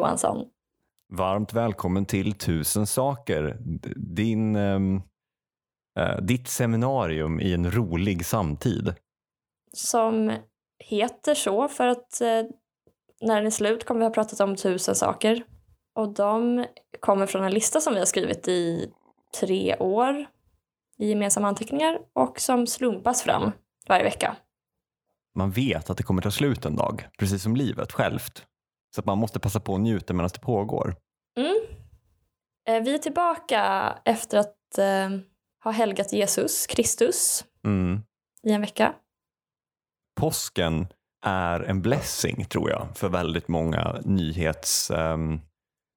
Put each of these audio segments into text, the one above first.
Johansson. Varmt välkommen till Tusen saker. Din, um, uh, ditt seminarium i en rolig samtid. Som heter så för att uh, när den är slut kommer vi ha pratat om tusen saker. Och de kommer från en lista som vi har skrivit i tre år i gemensamma anteckningar och som slumpas fram varje vecka. Man vet att det kommer ta slut en dag, precis som livet självt. Så att man måste passa på att njuta medan det pågår. Mm. Eh, vi är tillbaka efter att eh, ha helgat Jesus, Kristus, mm. i en vecka. Påsken är en blessing, tror jag, för väldigt många nyhets, um,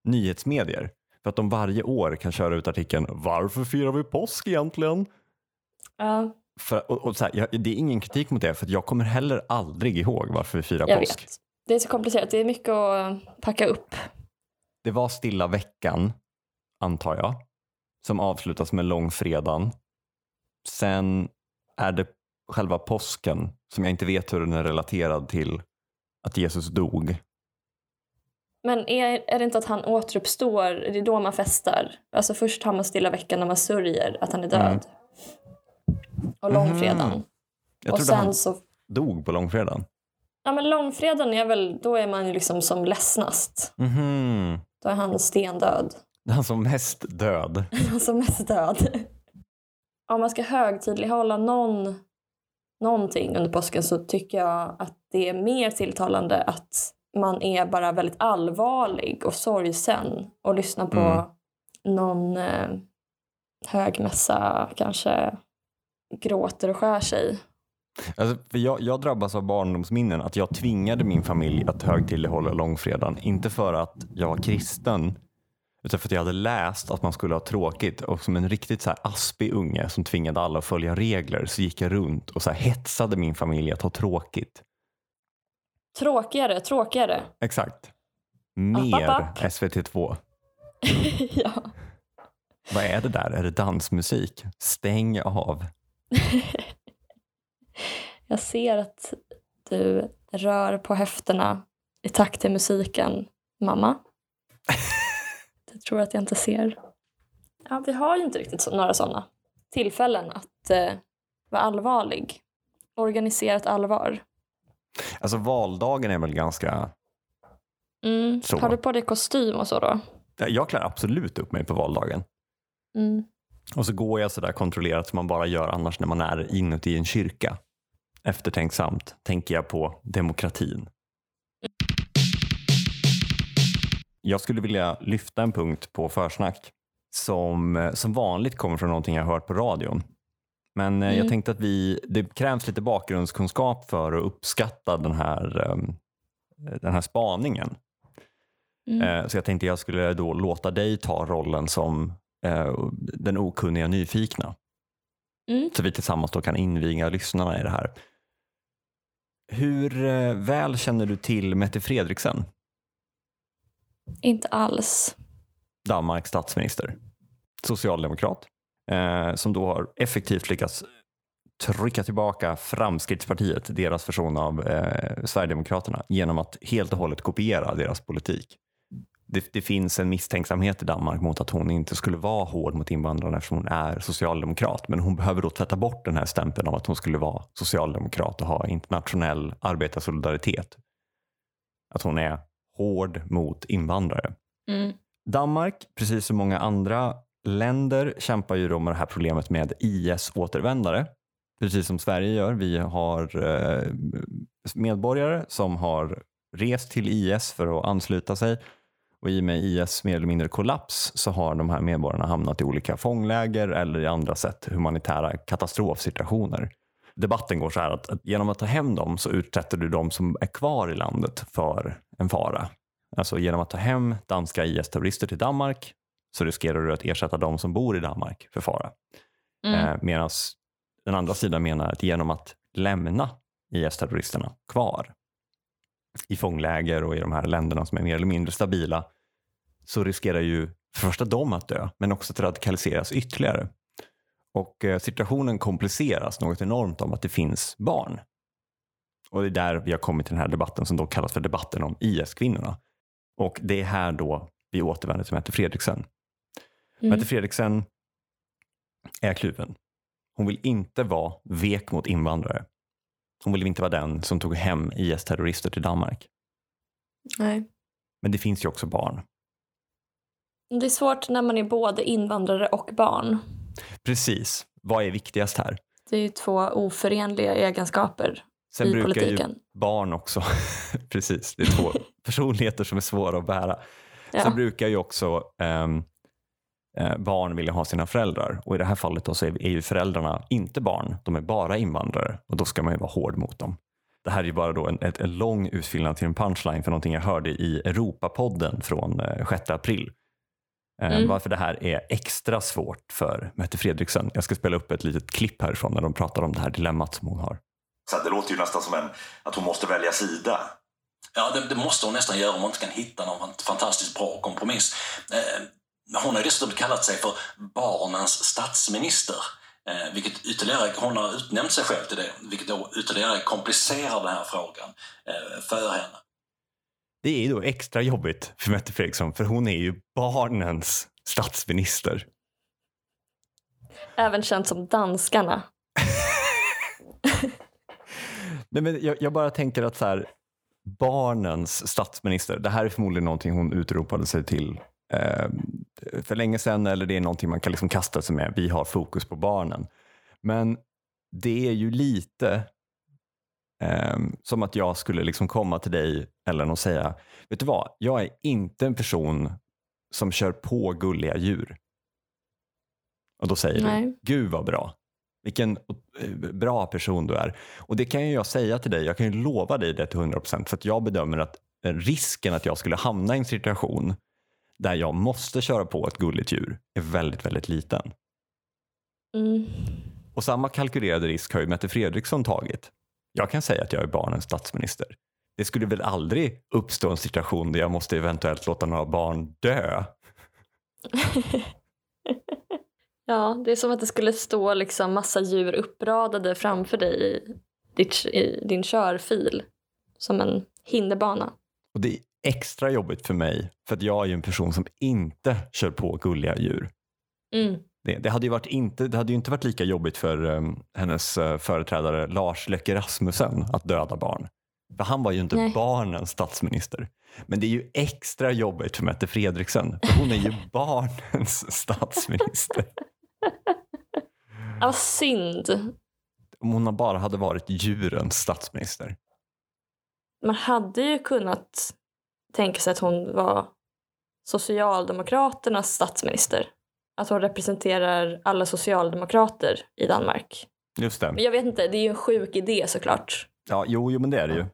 nyhetsmedier. För att de varje år kan köra ut artikeln “Varför firar vi påsk egentligen?” Ja. För, och, och här, jag, det är ingen kritik mot det, för jag kommer heller aldrig ihåg varför vi firar jag påsk. Vet. Det är så komplicerat, det är mycket att packa upp. Det var stilla veckan, antar jag, som avslutas med långfredagen. Sen är det själva påsken, som jag inte vet hur den är relaterad till att Jesus dog. Men är, är det inte att han återuppstår, det är då man festar? Alltså först har man stilla veckan när man sörjer att han är död. Mm. Och långfredagen. Mm. Jag trodde han så... dog på långfredagen. Ja men långfredagen är väl, då är man ju liksom som ledsnast. Mm. Då är han stendöd. Han som mest död. han som mest död. Om man ska högtidlighålla någon, någonting under påsken så tycker jag att det är mer tilltalande att man är bara väldigt allvarlig och sorgsen och lyssnar på mm. någon eh, högmässa kanske gråter och skär sig. Alltså, för jag, jag, drabbas av barndomsminnen att jag tvingade min familj att högtidlighålla långfredagen. Inte för att jag var kristen utan för att jag hade läst att man skulle ha tråkigt och som en riktigt så här aspig unge som tvingade alla att följa regler så gick jag runt och så här hetsade min familj att ha tråkigt. Tråkigare, tråkigare. Exakt. Mer app, app, app. SVT2. ja. Vad är det där? Är det dansmusik? Stäng av. jag ser att du rör på höfterna i takt till musiken, mamma. Jag tror att jag inte ser. Ja, vi har ju inte riktigt så, några sådana tillfällen att eh, vara allvarlig. Organiserat allvar. Alltså valdagen är väl ganska mm. Har du på dig kostym och så då? Jag klär absolut upp mig på valdagen. Mm. Och så går jag sådär kontrollerat som man bara gör annars när man är inuti en kyrka. Eftertänksamt tänker jag på demokratin. Jag skulle vilja lyfta en punkt på försnack som som vanligt kommer från någonting jag hört på radion. Men eh, mm. jag tänkte att vi, det krävs lite bakgrundskunskap för att uppskatta den här, ehm, den här spaningen. Mm. Eh, så jag tänkte jag skulle då låta dig ta rollen som den okunniga nyfikna. Mm. Så vi tillsammans då kan inviga lyssnarna i det här. Hur väl känner du till Mette Fredriksen? Inte alls. Danmarks statsminister. Socialdemokrat. Eh, som då har effektivt lyckats trycka tillbaka Framskrittspartiet, deras version av eh, Sverigedemokraterna, genom att helt och hållet kopiera deras politik. Det, det, finns en misstänksamhet i Danmark mot att hon inte skulle vara hård mot invandrarna eftersom hon är socialdemokrat. Men hon behöver då tvätta bort den här stämpeln av att hon skulle vara socialdemokrat och ha internationell arbetarsolidaritet. Att hon är hård mot invandrare. Mm. Danmark, precis som många andra länder, kämpar ju då med det här problemet med IS-återvändare. Precis som Sverige gör. Vi har eh, medborgare som har rest till IS för att ansluta sig och i och med IS mer eller mindre kollaps så har de här medborgarna hamnat i olika fångläger eller i andra sätt humanitära katastrofsituationer. Debatten går så här att, att genom att ta hem dem så utsätter du de som är kvar i landet för en fara. Alltså genom att ta hem danska IS-terrorister till Danmark så riskerar du att ersätta de som bor i Danmark för fara. Mm. Eh, Medan den andra sidan menar att genom att lämna IS-terroristerna kvar i fångläger och i de här länderna som är mer eller mindre stabila så riskerar ju för första de att dö men också att radikaliseras ytterligare. Och eh, situationen kompliceras något enormt om att det finns barn. Och det är där vi har kommit till den här debatten som då kallas för debatten om IS-kvinnorna. Och det är här då vi återvänder till Mette Fredriksen. Mm. Mette Fredriksen är kluven. Hon vill inte vara vek mot invandrare. Hon vill inte vara den som tog hem IS-terrorister till Danmark. Nej. Men det finns ju också barn. Det är svårt när man är både invandrare och barn. Precis. Vad är viktigast här? Det är ju två oförenliga egenskaper Sen i brukar politiken. ju barn också, precis, det är två personligheter som är svåra att bära. Ja. Sen brukar ju också eh, barn vilja ha sina föräldrar och i det här fallet då så är, ju föräldrarna inte barn, de är bara invandrare och då ska man ju vara hård mot dem. Det här är ju bara då en, ett, en lång utfyllnad till en punchline för någonting jag hörde i Europapodden från eh, 6 april. Eh, Mm. Varför det här är extra svårt för Mette Fredriksen. Jag ska spela upp ett litet klipp härifrån när de pratar om det här dilemmat som hon har. Så det låter ju nästan som en, att hon måste välja sida. Ja, det, det måste hon nästan göra om hon inte kan hitta någon fant- fantastiskt bra kompromiss. Eh, hon har dessutom kallat sig för barnens statsminister. Eh, vilket ytterligare, hon har utnämnt sig själv till det, vilket då ytterligare komplicerar den här frågan eh, för henne. Det är då extra jobbigt för Mette Fredriksson för hon är ju barnens statsminister. Även känt som danskarna. Nej, men jag, jag bara tänker att så här, barnens statsminister, det här är förmodligen någonting hon utropade sig till eh, för länge sedan eller det är någonting man kan liksom kasta sig med. Vi har fokus på barnen. Men det är ju lite eh, som att jag skulle liksom komma till dig Ellen och säga, vet du vad, jag är inte en person som kör på gulliga djur. Och då säger Nej. du, gud vad bra. Vilken eh, bra person du är. Och det kan ju jag säga till dig, jag kan ju lova dig det till 100% för att jag bedömer att eh, risken att jag skulle hamna i en situation där jag måste köra på ett gulligt djur är väldigt, väldigt liten. Mm. Och samma kalkylerade risk har ju Mette Fredriksson tagit. Jag kan säga att jag är barnens statsminister. Det skulle väl aldrig uppstå en situation där jag måste eventuellt låta några barn dö. Ja, det är som att det skulle stå liksom massa djur uppradade framför dig i, ditt, i din körfil. Som en hinderbana. Och det är extra jobbigt för mig för att jag är ju en person som inte kör på gulliga djur. Mm. Det, det, hade ju varit inte, det hade ju inte varit lika jobbigt för um, hennes uh, företrädare Lars Løkke Rasmussen att döda barn. För han var ju inte Nej. barnens statsminister. Men det är ju extra jobbigt för Mette Fredriksen för hon är ju barnens statsminister. Vad synd. Om hon bara hade varit djurens statsminister. Man hade ju kunnat tänka sig att hon var Socialdemokraternas statsminister. Att hon representerar alla socialdemokrater i Danmark. Just det. Men jag vet inte, det är ju en sjuk idé såklart. Ja, jo, jo, men det är det ju.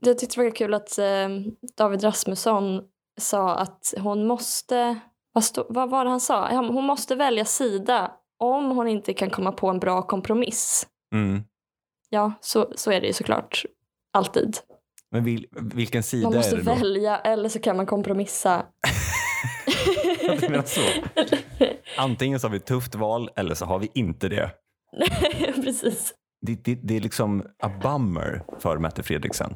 Jag tyckte det var kul att eh, David Rasmusson sa att hon måste, vad, stå, vad var det han sa? Hon måste välja sida om hon inte kan komma på en bra kompromiss. Mm. Ja, så, så är det ju såklart. Alltid. Men vil, vilken sida Man måste är det då? välja eller så kan man kompromissa. Så? Antingen så har vi ett tufft val eller så har vi inte det. Precis. Det, det, det är liksom a bummer för Mette Fredriksen.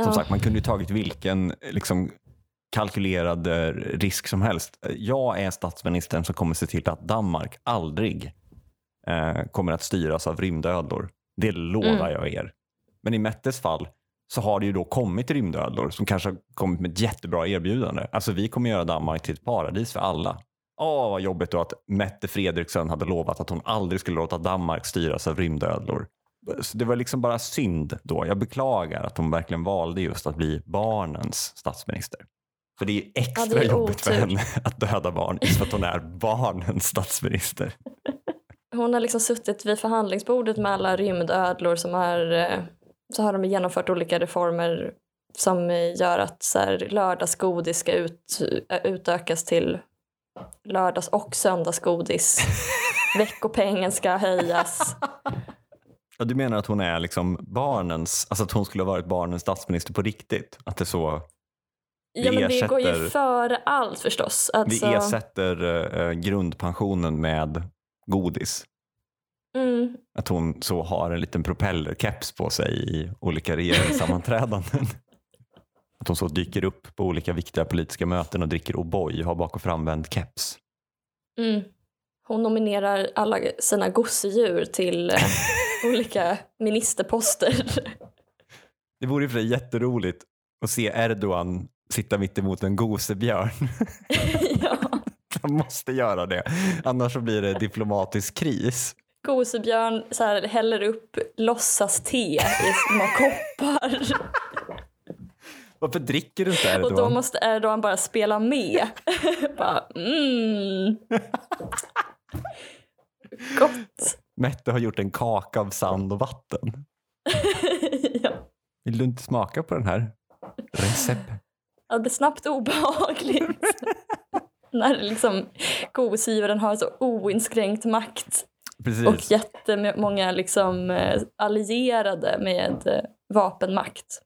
Som Ja. sagt, man kunde ju tagit vilken liksom, kalkylerad eh, risk som helst. Jag är statsministern som kommer se till att Danmark aldrig eh, kommer att styras av rymdödlor. Det lovar Mm. jag er. Men i Mettes fall så har det ju då kommit rymdödlor som kanske har kommit med ett jättebra erbjudande. Alltså vi kommer göra Danmark till ett paradis för alla. Åh, vad jobbigt då att Mette Fredriksson hade lovat att hon aldrig skulle låta Danmark styras av rymdödlor. Så det var liksom bara synd då. Jag beklagar att hon verkligen valde just att bli barnens statsminister. För det är ju extra Ja, är jobbigt för henne att döda barn just för att hon är barnens statsminister. Hon har liksom suttit vid förhandlingsbordet med alla rymdödlor som har, eh, så har de genomfört olika reformer som gör att så här, lördagsgodis ska ut, eh, utökas till lördags och söndagsgodis. Veckopengen ska höjas. Ja, du menar att hon är liksom barnens, alltså att hon skulle ha varit barnens statsminister på riktigt? Att det är så, Ja, men det går ju ersätter- före allt förstås. Alltså, vi ersätter eh, grundpensionen med godis? Mm. Att hon så har en liten propellerkeps på sig i olika regeringssammanträdanden. Att hon så dyker upp på olika viktiga politiska möten och dricker O'boy och har bak och framvänd keps. Mm. Hon nominerar alla sina gosedjur till eh, olika ministerposter. Det vore för sig jätteroligt att se Erdogan sitta mitt emot en gosebjörn. ja. Han måste göra det, annars så blir det diplomatisk kris. Gosebjörn så här, häller upp låtsas-te i små koppar. Varför dricker du inte Och Erdogan? då måste Erdogan bara spela med. bara, mm. Gott. Mette har gjort en kaka av sand och vatten. ja. Vill du inte smaka på den här? Recept. Ja, Det blir snabbt obehagligt. När liksom gosgivaren har så oinskränkt makt Precis. och jättemånga liksom eh, allierade med eh, vapenmakt.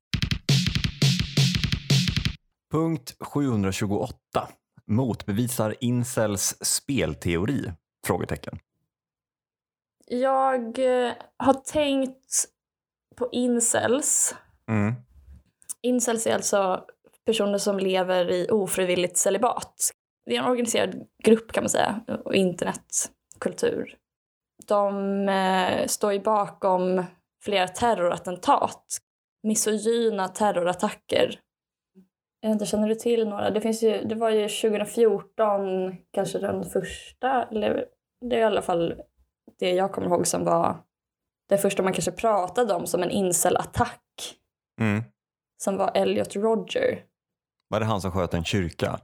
Punkt 728. Motbevisar incels spelteori? Frågetecken. Jag eh, har tänkt på incels. Mm. Incels är alltså personer som lever i ofrivilligt celibat. Det är en organiserad grupp kan man säga, och internetkultur. De eh, står ju bakom flera terrorattentat, misogyna terrorattacker. Jag inte, känner du till några? Det, finns ju, det var ju 2014 kanske den första, eller det är i alla fall det jag kommer ihåg som var det första man kanske pratade om som en incel-attack Mm. som var Elliot Roger. Var det han som sköt en kyrka?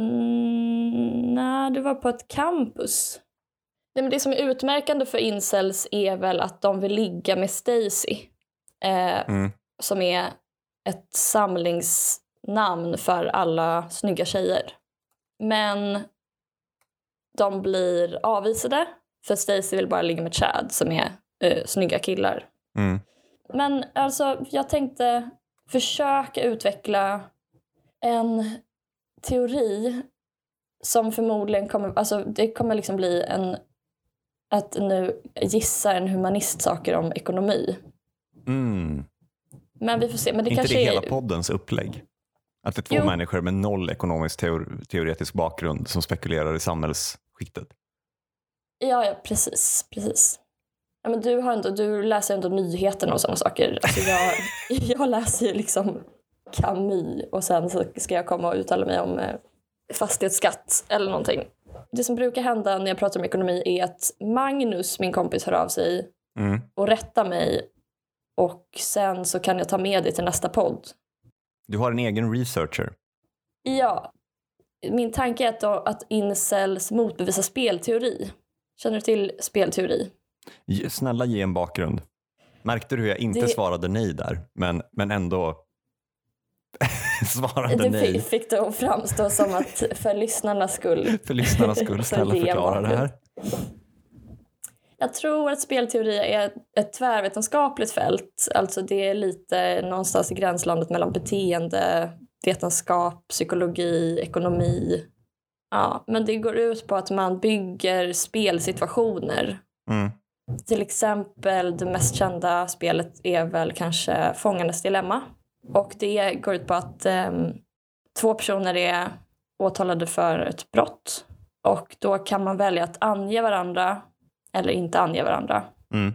Mm, nej, det var på ett campus. Nej, men det som är utmärkande för incels är väl att de vill ligga med Stacy. Eh, Mm. som är ett samlingsnamn för alla snygga tjejer. Men de blir avvisade för Stacy vill bara ligga med Chad som är eh, snygga killar. Mm. Men alltså, jag tänkte försöka utveckla en teori som förmodligen kommer, alltså det kommer liksom bli en, att nu gissa en humanist saker om ekonomi. Mm. Men vi får se. Men det inte kanske det hela är, poddens upplägg? Att det är två Jo. människor med noll ekonomisk teor- teoretisk bakgrund som spekulerar i samhällsskiktet. Ja, ja, precis. precis. Ja, men du, har ändå, du läser ändå nyheterna och sådana saker. Alltså jag, jag läser ju liksom Camus och sen så ska jag komma och uttala mig om eh, fastighetsskatt eller någonting. Det som brukar hända när jag pratar om ekonomi är att Magnus, min kompis, hör av sig Mm. och rättar mig och sen så kan jag ta med det till nästa podd. Du har en egen researcher. Ja, min tanke är att, då, att incels motbevisar spelteori. Känner du till spelteori? Snälla ge en bakgrund. Märkte du hur jag inte Det- svarade nej där? Men, men ändå svarade Det nej. fick, fick det att framstå som att för lyssnarnas skull. För lyssnarnas skull, snälla förklara det här. Jag tror att spelteori är ett tvärvetenskapligt fält. Alltså det är lite någonstans i gränslandet mellan beteende, vetenskap, psykologi, ekonomi. Ja, men det går ut på att man bygger spelsituationer. Mm. Till exempel det mest kända spelet är väl kanske Fångarnas dilemma. Och det går ut på att ehm, två personer är åtalade för ett brott. Och då kan man välja att ange varandra eller inte ange varandra. Mm.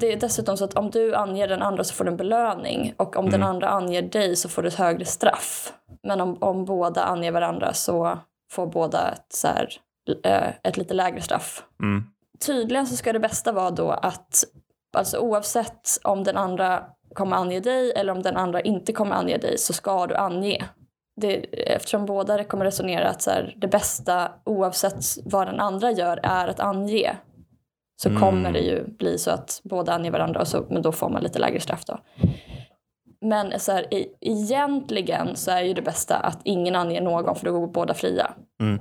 Det är dessutom så att om du anger den andra så får du en belöning och om den Mm. andra anger dig så får du ett högre straff. Men om, om båda anger varandra så får båda ett, så här, eh, ett lite lägre straff. Mm. Tydligen så ska det bästa vara då att alltså oavsett om den andra kommer ange dig eller om den andra inte kommer ange dig så ska du ange. Det, eftersom båda kommer resonera att så här, det bästa oavsett vad den andra gör är att ange så Mm. kommer det ju bli så att båda anger varandra och så, men då får man lite lägre straff då. Men så här, e- egentligen så är ju det bästa att ingen anger någon för då går båda fria. Mm.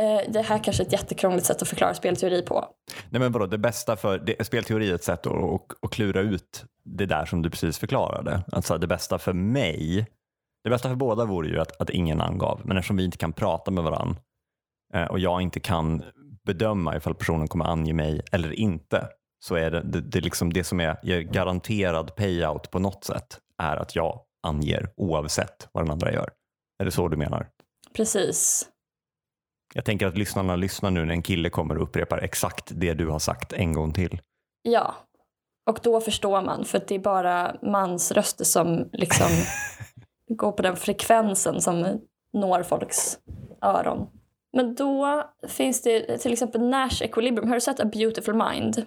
Eh, det här kanske är ett jättekrångligt sätt att förklara spelteori på. Nej men vadå, det bästa för, det, spelteori är ett sätt att, att, att klura ut det där som du precis förklarade. Alltså det bästa för mig, det bästa för båda vore ju att, att ingen angav, men eftersom vi inte kan prata med varandra eh, och jag inte kan bedöma ifall personen kommer ange mig eller inte så är det, det, det, liksom det som är garanterad payout på något sätt är att jag anger oavsett vad den andra gör. Är det så du menar? Precis. Jag tänker att lyssnarna lyssnar nu när en kille kommer och upprepar exakt det du har sagt en gång till. Ja, och då förstår man för det är bara mansröster som liksom går på den frekvensen som når folks öron. Men då finns det till exempel Nash Equilibrium. Har du sett A Beautiful Mind?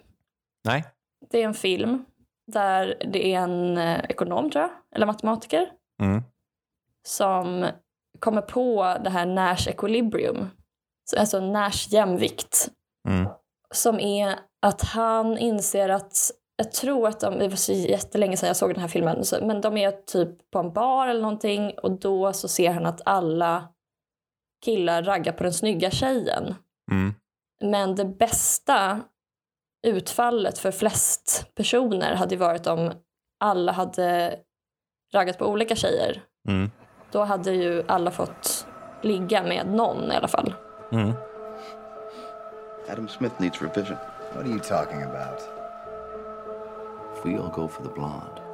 Nej. Det är en film där det är en eh, ekonom, tror jag, eller matematiker, Mm. som kommer på det här Nash Equilibrium, Så- alltså Nash jämvikt, Mm. som är att han inser att jag tror att de, det var så jättelänge sedan jag såg den här filmen, men de är typ på en bar eller någonting och då så ser han att alla killar raggar på den snygga tjejen. Mm. Men det bästa utfallet för flest personer hade varit om alla hade raggat på olika tjejer. Mm. Då hade ju alla fått ligga med någon i alla fall. Mm. Adam Smith needs revision. What are you talking about? If we all go for the blonde,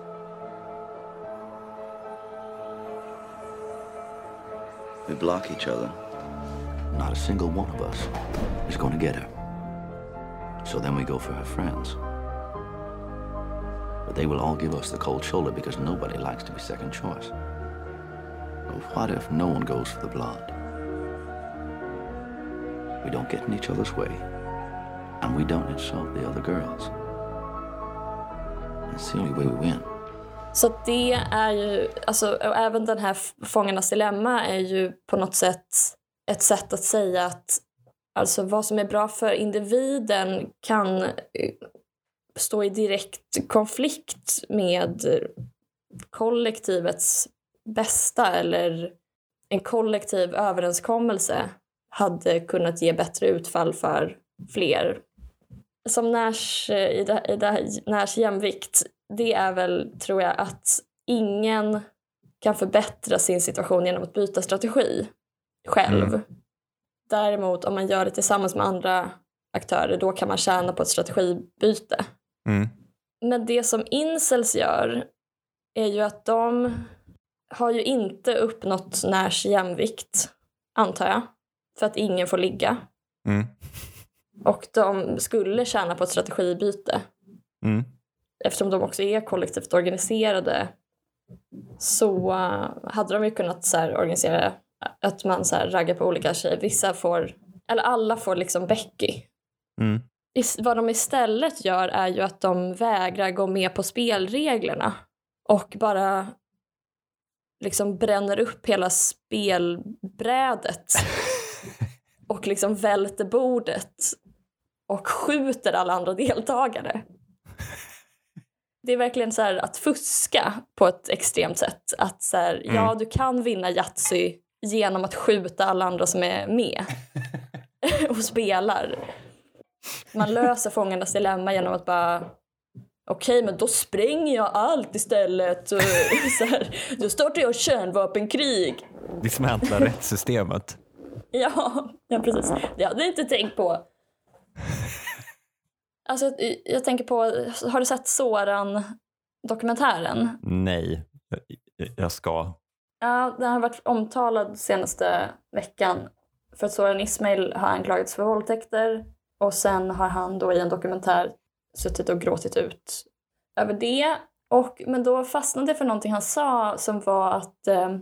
we block each other. Not a single one of us is going to get her. So then we go for her friends. But they will all give us the cold shoulder because nobody likes to be second choice. But what if no one goes for the blonde? We don't get in each other's way, and we don't insult the other girls. That's the only way we win. Så det är ju, alltså, och även den här Fångarnas dilemma är ju på något sätt ett sätt att säga att alltså vad som är bra för individen kan eh, stå i direkt konflikt med kollektivets bästa eller en kollektiv överenskommelse hade kunnat ge bättre utfall för fler. Som Nash, eh, i det, i det Nash jämvikt, det är väl, tror jag, att ingen kan förbättra sin situation genom att byta strategi själv. Mm. Däremot om man gör det tillsammans med andra aktörer, då kan man tjäna på ett strategibyte. Mm. Men det som incels gör är ju att de har ju inte uppnått Nash jämvikt, antar jag, för att ingen får ligga. Mm. Och de skulle tjäna på ett strategibyte. Eftersom de också är kollektivt organiserade så uh, hade de ju kunnat så här, organisera att man så här, raggar på olika tjejer. Vissa får, eller alla får liksom Becky. Mm. Vad de istället gör är ju att de vägrar gå med på spelreglerna och bara liksom bränner upp hela spelbrädet och liksom välter bordet och skjuter alla andra deltagare. Det är verkligen så här att fuska på ett extremt sätt. Att så här, ja, Mm. du kan vinna Yatzy genom att skjuta alla andra som är med och spelar. Man löser fångarnas dilemma genom att bara Okej, men då spränger jag allt istället. Och så här, då startar jag kärnvapenkrig. Dismantla rättssystemet. Ja, ja, precis. Det hade jag inte tänkt på. Alltså, jag, jag tänker på, har du sett Soran-dokumentären? Nej, jag- jag ska. Ja, den har varit omtalad senaste veckan. För att Soran Ismail har anklagats för våldtäkter. Och sen har han då i en dokumentär suttit och gråtit ut över det. Och, men då fastnade jag för någonting han sa som var att eh,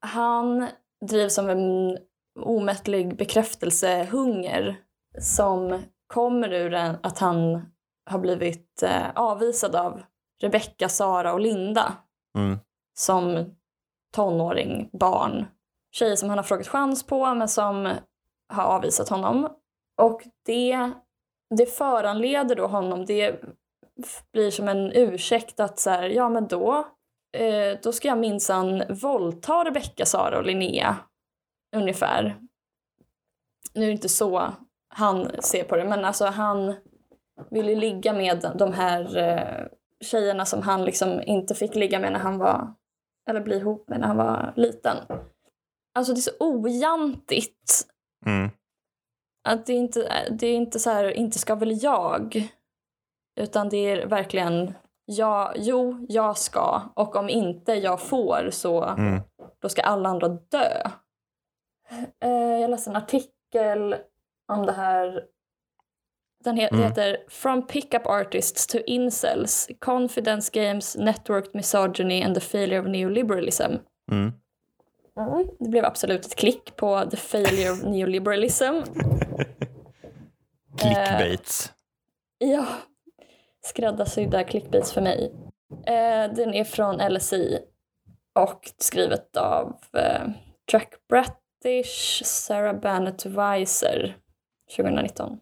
han drivs av en omättlig bekräftelsehunger som kommer ur att han har blivit eh, avvisad av Rebecca, Sara och Linda Mm. som tonåring, barn. Tjejer som han har frågat chans på men som har avvisat honom. Och det, det föranleder då honom, det blir som en ursäkt att så här, ja men då, eh, då ska jag minsann våldta Rebecca, Sara och Linnea. Ungefär. Nu är det inte så han ser på det, men alltså han vill ju ligga med de här eh, tjejerna som han liksom inte fick ligga med när han var, eller bli ihop med när han var liten. Alltså det är så ojantigt Mm. att det är inte, det är inte så här, inte ska väl jag. Utan det är verkligen, ja, jo, jag ska. Och om inte jag får så Mm. då ska alla andra dö. Eh, jag läste en artikel om det här. Den he- Mm. heter From Pickup Artists to Incels, Confidence Games, Networked Misogyny and the Failure of Neoliberalism. Mm. Det blev absolut ett klick på The Failure of Neoliberalism. Clickbaits. Ja, skräddarsydda clickbaits för mig. Eh, den är från LSI och skrivet av eh, Jack Bratish, Sarah Bannett Weiser 2019.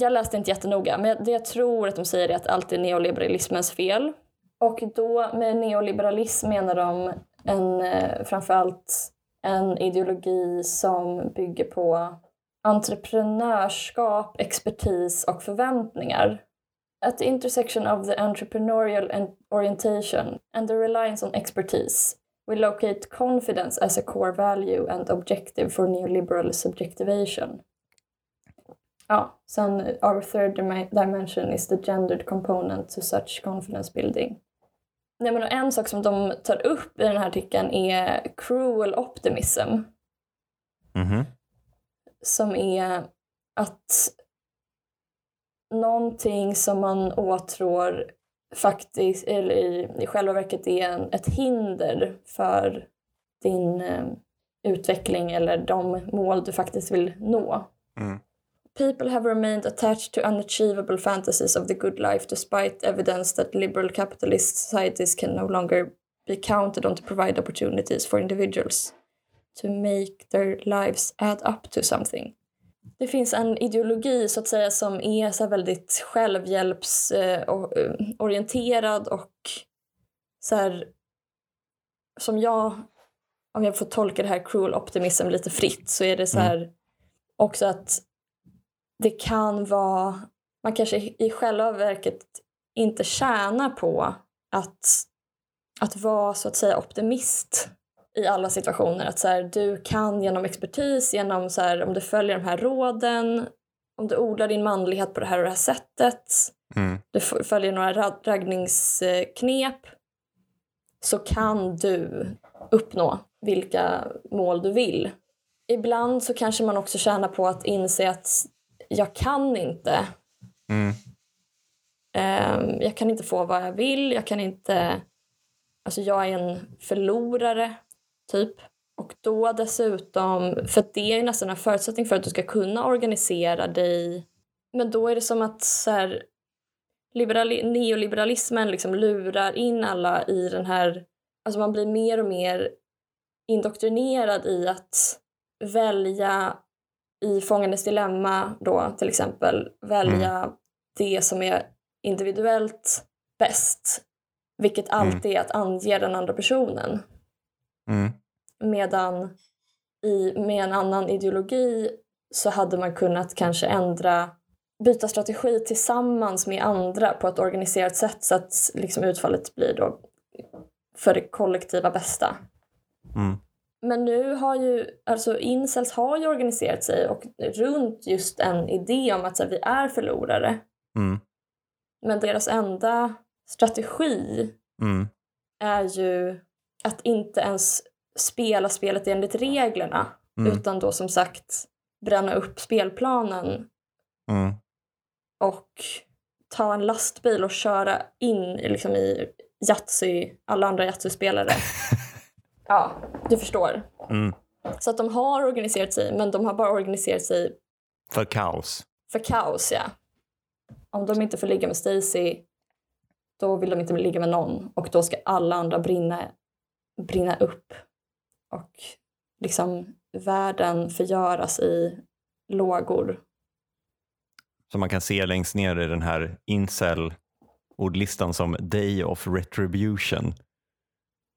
Jag läste inte jättenoga, men det jag tror att de säger är att allt är neoliberalismens fel. Och då med neoliberalism menar de en, eh, framförallt en ideologi som bygger på entreprenörskap, expertis och förväntningar. At the intersection of the entrepreneurial orientation and the reliance on expertise, we locate confidence as a core value and objective for neoliberal subjectivation. Ja, sen our third dim- dimension is the gendered component to such confidence building. Nej, men en sak som de tar upp i den här artikeln är cruel optimism Mhm. som är att någonting som man åtrår faktiskt, eller i, i själva verket är en, ett hinder för din eh, utveckling eller de mål du faktiskt vill nå. Mm. People have remained attached to unachievable fantasies of the good life despite evidence that liberal capitalist societies can no longer be counted on to provide opportunities for individuals to make their lives add up to something. Det finns en ideologi så att säga som är så väldigt självhjälpsorienterad och så här, som jag, om jag får tolka det här cruel optimism lite fritt så är det så här också att det kan vara, man kanske i själva verket inte tjänar på att, att vara så att säga optimist i alla situationer. Att så här, du kan genom expertis, genom så här, om du följer de här råden, om du odlar din manlighet på det här och det här sättet, Mm. du följer några ra- raggningsknep, så kan du uppnå vilka mål du vill. Ibland så kanske man också tjänar på att inse att jag kan inte. Mm. Ehm, jag kan inte få vad jag vill. Jag kan inte... Alltså jag är en förlorare, typ. Och då dessutom, för det är ju nästan en förutsättning för att du ska kunna organisera dig. Men då är det som att så här, liberali- neoliberalismen liksom lurar in alla i den här... Alltså man blir mer och mer indoktrinerad i att välja i Fångarnas dilemma då till exempel välja det som är individuellt bäst. Vilket alltid är att ange den andra personen. Mm. Medan i, med en annan ideologi så hade man kunnat kanske ändra byta strategi tillsammans med andra på ett organiserat sätt så att liksom utfallet blir då för det kollektiva bästa. Mm. Men nu har ju, alltså incels har ju organiserat sig och runt just en idé om att så här, vi är förlorare. Mm. Men deras enda strategi Mm. är ju att inte ens spela spelet enligt reglerna Mm. utan då som sagt bränna upp spelplanen Mm. och ta en lastbil och köra in i, liksom, i Yatzy, alla andra Yatzy-spelare. ja, du förstår. Mm. Så att de har organiserat sig, men de har bara organiserat sig För kaos. för kaos, ja. Om de inte får ligga med Stacy, då vill de inte ligga med någon och då ska alla andra brinna, brinna upp. Och liksom världen förgöras i lågor. Som man kan se längst ner i den här incel-ordlistan som Day of Retribution.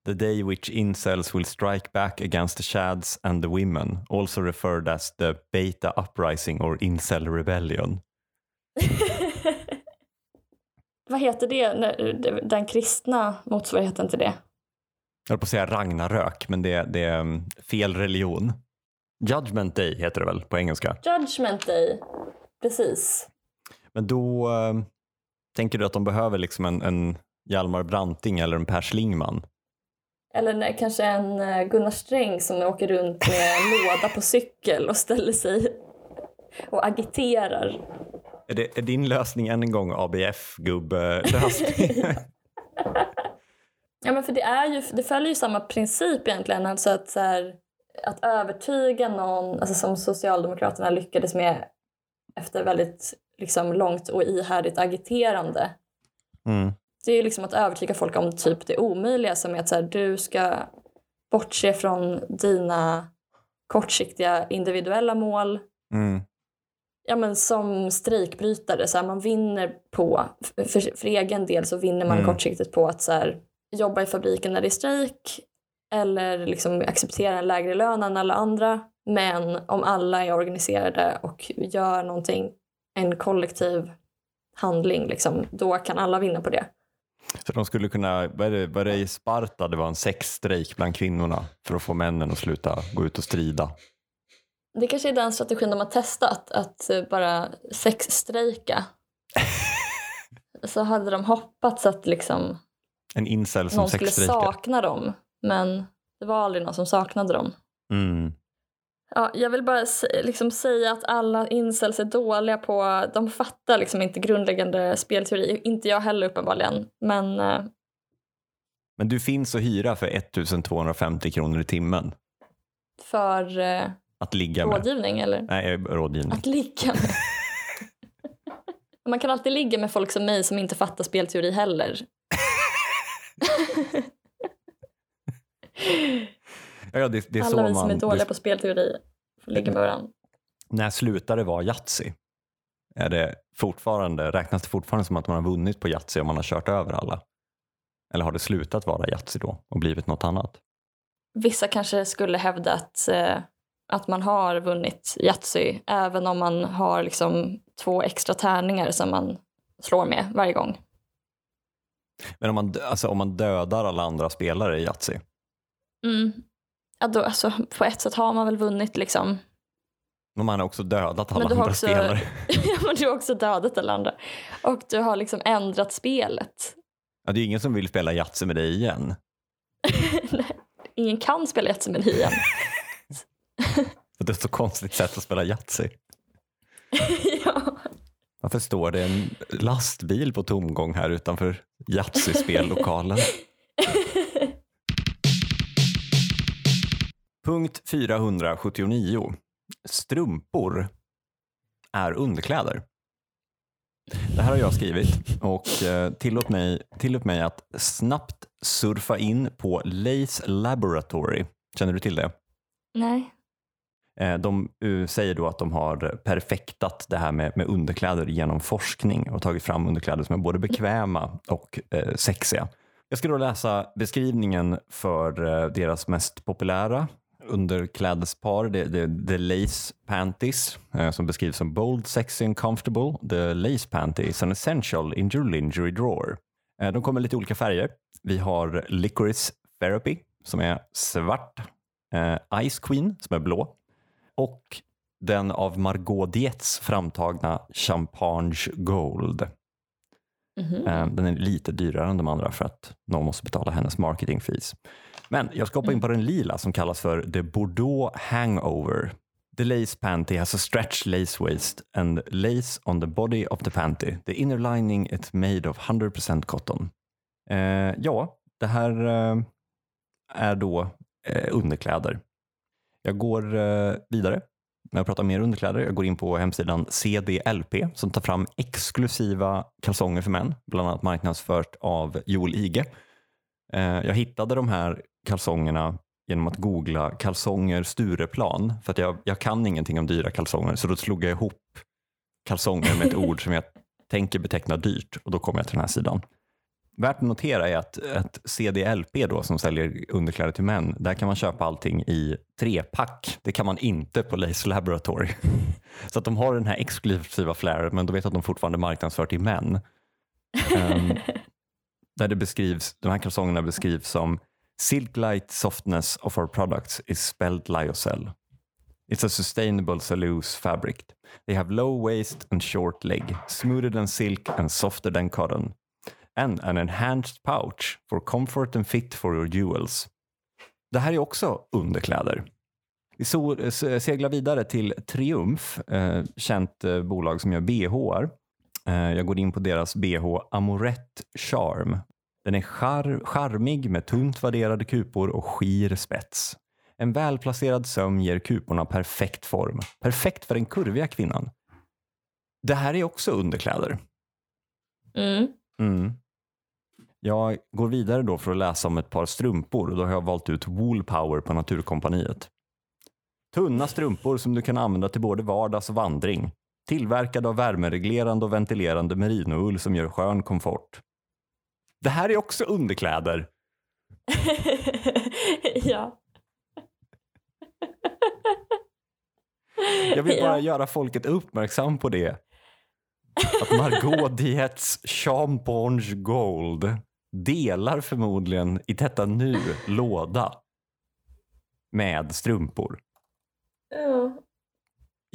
The day which incels will strike back against the shads and the women, also referred as the beta uprising or incel rebellion. Vad heter det? Den kristna motsvarigheten till det? Jag höll på att säga Ragnarök, men det, det är mm, fel religion. Judgment Day heter det väl på engelska. Judgment Day. Precis. Men då eh, tänker du att de behöver liksom en, en Hjalmar Branting eller en Per Schlingman? Eller när, kanske en eh, Gunnar Sträng som åker runt med en låda på cykel och ställer sig och agiterar. Är, det, är din lösning än en gång ABF-gubbe-lösning? Ja, men för det, är ju, det följer ju samma princip egentligen. Alltså att, så här, att övertyga någon, alltså som Socialdemokraterna lyckades med efter väldigt liksom, långt och ihärdigt agiterande. mm. Det är ju liksom att övertyga folk om typ det omöjliga som är att så här, du ska bortse från dina kortsiktiga individuella mål. Mm. Ja, men som strejkbrytare, så här, man vinner på, för, för egen del så vinner man Mm. kortsiktigt på att så här, jobba i fabriken när det är strejk eller liksom acceptera en lägre lön än alla andra. Men om alla är organiserade och gör någonting, en kollektiv handling, liksom, då kan alla vinna på det. Så de skulle kunna, vad är, det, vad är det i Sparta, det var en sexstrejk bland kvinnorna för att få männen att sluta gå ut och strida. Det kanske är den strategin de har testat, att eh, bara sexstrejka. Så hade de hoppats att liksom En incel som någon skulle sakna dem. Men det var aldrig någon som saknade dem. Mm. Ja, jag vill bara liksom säga att alla incels är dåliga på... De fattar liksom inte grundläggande spelteori. Inte jag heller uppenbarligen. Men eh, Men du finns att hyra för 1250 kronor i timmen för eh, att ligga med. rådgivning eller? Nej, rådgivning. Att ligga med. Man kan alltid ligga med folk som mig som inte fattar spelteori heller. Ja, det, det är Alla vi som är dåliga det, på spelteori får ligga med varandra. när slutar det vara Yatzy? Är det fortfarande, räknas det fortfarande som att man har vunnit på Yatzy om man har kört över alla? Eller har det slutat vara Yatzy då och blivit något annat? Vissa kanske skulle hävda att, eh, att man har vunnit Yatzy även om man har liksom två extra tärningar som man slår med varje gång. Men om man, alltså, om man dödar alla andra spelare i Yatzy? Mm. Ja, då, alltså, på ett sätt har man väl vunnit liksom. Men man har också dödat alla andra också, spelare. ja, men du har också dödat alla andra. Och du har liksom ändrat spelet. Ja, det är ingen som vill spela Yatzy med dig igen. Ingen kan spela Yatzy med dig igen. Det är ett så konstigt sätt att spela Yatzy. ja. Varför står det en lastbil på tomgång här utanför Yatzy-spellokalen? Punkt 479. Strumpor är underkläder. Det här har jag skrivit och eh, tillåt mig, tillåt mig att snabbt surfa in på Lace Laboratory. Känner du till det? Nej. Eh, De eh, säger då att de har perfektat det här med, med underkläder genom forskning och tagit fram underkläder som är både bekväma och sexiga. Jag ska då läsa beskrivningen för deras mest populära underklädespar. Det är The Lace Panties eh, som beskrivs som bold, sexy and comfortable. The Lace Panty is an essential in your lingerie drawer. Eh, De kommer i lite olika färger. Vi har Licorice Therapy som är svart, eh, Ice Queen som är blå och den av Margot Dietz framtagna Champagne Gold. Mhm. Eh, Den är lite dyrare än de andra för att någon måste betala hennes marketing fees. Men jag ska hoppa in på den lila som kallas för The Bordeaux Hangover. The lace panty has a stretch lace waist and lace on the body of the panty. The inner lining is made of 100% cotton. Eh, ja, det här eh, är då eh, underkläder. Jag går eh, vidare när jag pratar mer underkläder. Jag går in på hemsidan CDLP som tar fram exklusiva kalsonger för män, bland annat marknadsfört av Joel Ige. Eh, jag hittade de här kalsongerna genom att googla kalsonger Stureplan för att jag, jag kan ingenting om dyra kalsonger så då slog jag ihop kalsonger med ett ord som jag tänker beteckna dyrt och då kom jag till den här sidan. Värt att notera är att, att CDLP då, som säljer underkläder till män, där kan man köpa allting i trepack. Det kan man inte på Lace Laboratory. Så att de har den här exklusiva flaren men då vet att de fortfarande marknadsför till män. Ehm, där det beskrivs, de här kalsongerna beskrivs som Silk light softness of our products is spelled lyocell. It's a sustainable cellulose fabric. They have low waist and short leg, smoother than silk and softer than cotton. And an enhanced pouch for comfort and fit for your jewels. Det här är också underkläder. Vi seglar vidare till Triumf, eh, känt eh, bolag som gör bh. Eh, jag går in på deras bh Amorette Charm. Den är char- charmig med tunt vadderade kupor och skir spets. En välplacerad söm ger kuporna perfekt form. Perfekt för den kurviga kvinnan. Det här är också underkläder. Mm. Mm. Jag går vidare då för att läsa om ett par strumpor och då har jag valt ut Wool Power på Naturkompaniet. Tunna strumpor som du kan använda till både vardags och vandring. Tillverkade av värmereglerande och ventilerande merinoull som gör skön komfort. Det här är också underkläder. ja. Jag vill bara Ja. göra folket uppmärksam på det. Att Margot Dietz Champagne Gold delar förmodligen i detta nu låda med strumpor. Ja.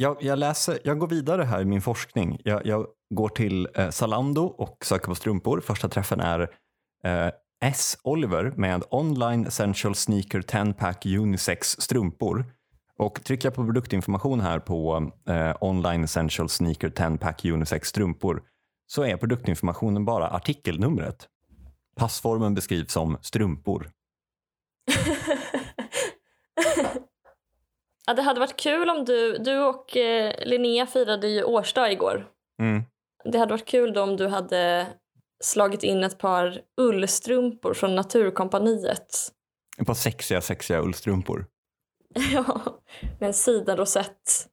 Jag, jag, läser, jag går vidare här i min forskning. Jag, jag går till eh, Zalando och söker på strumpor. Första träffen är eh, S. Oliver med Online Essential Sneaker 10-pack Unisex strumpor. Och trycker jag på produktinformation här på eh, Online Essential Sneaker 10-pack Unisex strumpor så är produktinformationen bara artikelnumret. Passformen beskrivs som strumpor. ja, det hade varit kul om du, du och eh, Linnea firade ju årsdag igår. Mm. Det hade varit kul då om du hade slagit in ett par ullstrumpor från Naturkompaniet. Ett par sexiga, sexiga ullstrumpor. Ja, med en sidenrosett.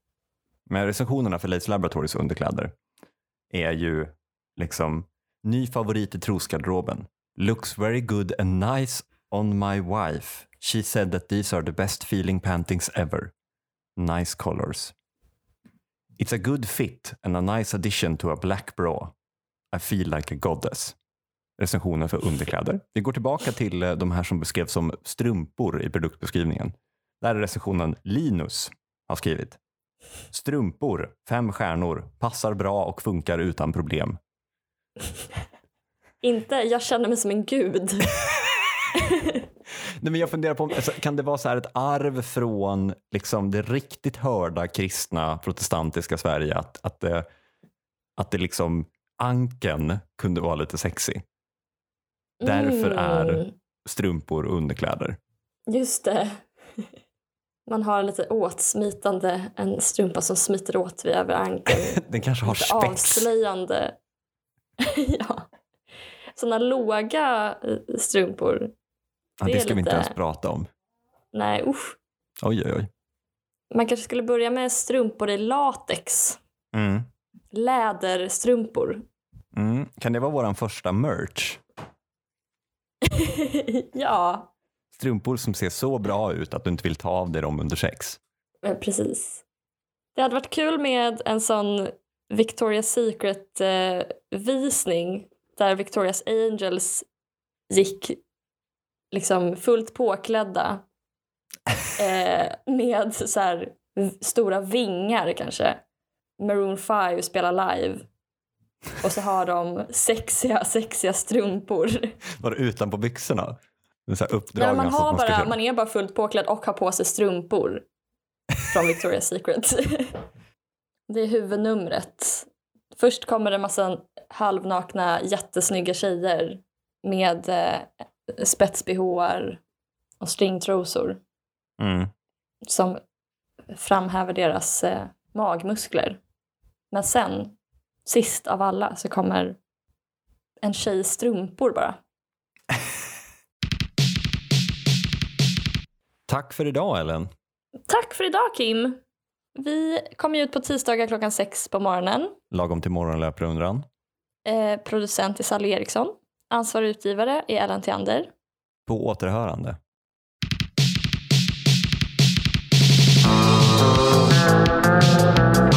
Men recensionerna för Lace Laboratories underkläder är ju liksom ny favorit i trosgarderoben. Looks very good and nice on my wife. She said that these are the best feeling pantings ever. Nice colors. It's a good fit and a nice addition to a black bra. I feel like a goddess. Recensioner för underkläder. Vi går tillbaka till eh, de här som beskrevs som strumpor i produktbeskrivningen. Där är recensionen Linus har skrivit. Strumpor, fem stjärnor, passar bra och funkar utan problem. Inte jag känner mig som en gud. Nej, men jag funderar på, alltså, kan det vara så här ett arv från liksom, det riktigt hörda kristna protestantiska Sverige att, att, det, att det liksom anken kunde vara lite sexy. Därför är Mm, strumpor och underkläder. Just det. Man har lite åtsmitande, en strumpa som smiter åt vid över ankeln. Den kanske har Lite spex. avslöjande. ja. Såna låga eh, strumpor. Det det ska vi inte lite- ens prata om. Nej, usch. Oj, oj, oj. Man kanske skulle börja med strumpor i latex. Mm. Läderstrumpor. Mm. Kan det vara vår första merch? ja, Strumpor som ser så bra ut att du inte vill ta av dig dem under sex. men precis. Det hade varit kul med en sån Victoria's Secret-visning där Victoria's Angels gick liksom fullt påklädda eh, med så här stora vingar kanske. Maroon 5 spelar live. Och så har de sexiga, sexiga strumpor. Var det utanpå byxorna? En så här Nej, man, har man bara, köra- man är bara fullt påklädd och har på sig strumpor från Victoria's Secret. det är huvudnumret. Först kommer det en massa halvnakna jättesnygga tjejer med eh, spets-bh och stringtrosor Mm. som framhäver deras eh, magmuskler. Men sen, sist av alla, så kommer en tjej i strumpor bara. Tack för idag Ellen. Tack för idag Kim! Vi kommer ut på tisdagar klockan sex på morgonen. Lagom till morgonlöprundan. Eh, producent är Sally Eriksson. Ansvarig utgivare är Ellen Theander. På återhörande. Thank